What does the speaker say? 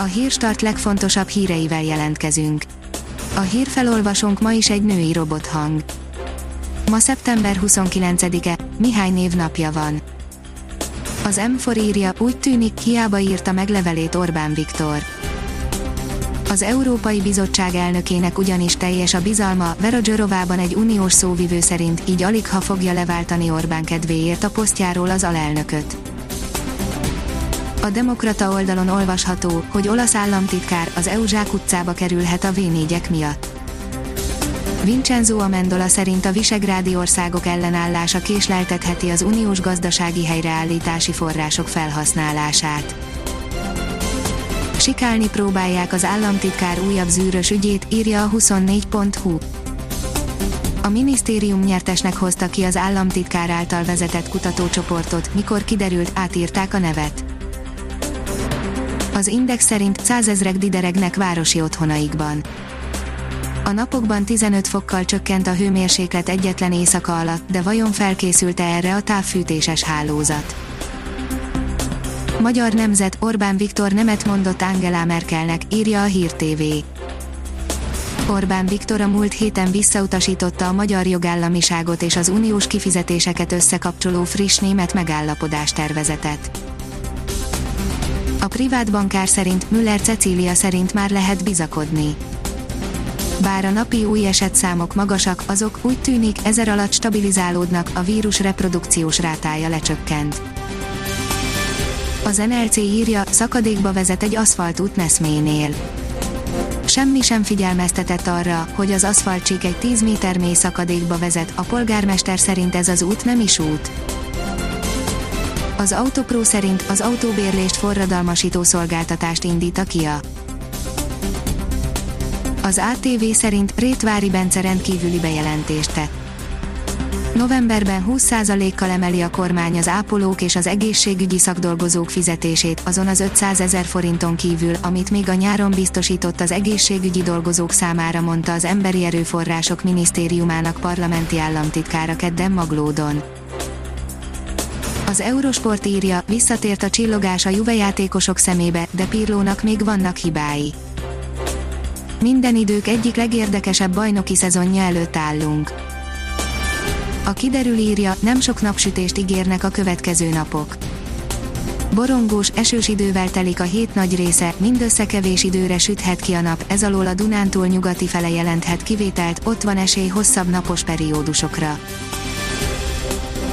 A hírstart legfontosabb híreivel jelentkezünk. A hírfelolvasónk ma is egy női robothang. Ma szeptember 29-e, Mihály névnapja van. Az M4 írja, úgy tűnik, hiába írta meg levelét Orbán Viktor. Az Európai Bizottság elnökének ugyanis teljes a bizalma, Vera Zsorovában egy uniós szóvivő szerint, így alig ha fogja leváltani Orbán kedvéért a posztjáról az alelnököt. A Demokrata oldalon olvasható, hogy olasz államtitkár az EU utcába kerülhet a v miatt. Vincenzo Amendola szerint a visegrádi országok ellenállása késleltetheti az uniós gazdasági helyreállítási források felhasználását. Sikálni próbálják az államtitkár újabb zűrös ügyét, írja a 24.hu. A minisztérium nyertesnek hozta ki az államtitkár által vezetett kutatócsoportot, mikor kiderült, átírták a nevet. Az Index szerint százezrek dideregnek városi otthonaikban. A napokban 15 fokkal csökkent a hőmérséklet egyetlen éjszaka alatt, de vajon felkészült-e erre a távfűtéses hálózat? Magyar nemzet Orbán Viktor nemet mondott Angela Merkelnek, írja a Hír TV. Orbán Viktor a múlt héten visszautasította a magyar jogállamiságot és az uniós kifizetéseket összekapcsoló friss német megállapodás tervezetet. A privát bankár szerint Müller Cecília szerint már lehet bizakodni. Bár a napi új esetszámok magasak, azok úgy tűnik ezer alatt stabilizálódnak, a vírus reprodukciós rátája lecsökkent. Az NLC írja, szakadékba vezet egy aszfaltút Neszménél. Semmi sem figyelmeztetett arra, hogy az aszfaltcsík egy 10 méter mély szakadékba vezet, a polgármester szerint ez az út nem is út. Az Autopro szerint az autóbérlést forradalmasító szolgáltatást indít a Kia. Az ATV szerint Rétvári Bence rendkívüli bejelentést tett. Novemberben 20%-kal emeli a kormány az ápolók és az egészségügyi szakdolgozók fizetését, azon az 500 ezer forinton kívül, amit még a nyáron biztosított az egészségügyi dolgozók számára, mondta az Emberi Erőforrások Minisztériumának parlamenti államtitkára kedden Maglódon. Az Eurosport írja, visszatért a csillogás a Juve játékosok szemébe, de Pirlónak még vannak hibái. Minden idők egyik legérdekesebb bajnoki szezonja előtt állunk. A kiderül írja, nem sok napsütést ígérnek a következő napok. Borongós, esős idővel telik a hét nagy része, mindössze kevés időre süthet ki a nap, ez alól a Dunántúl nyugati fele jelenthet kivételt, ott van esély hosszabb napos periódusokra.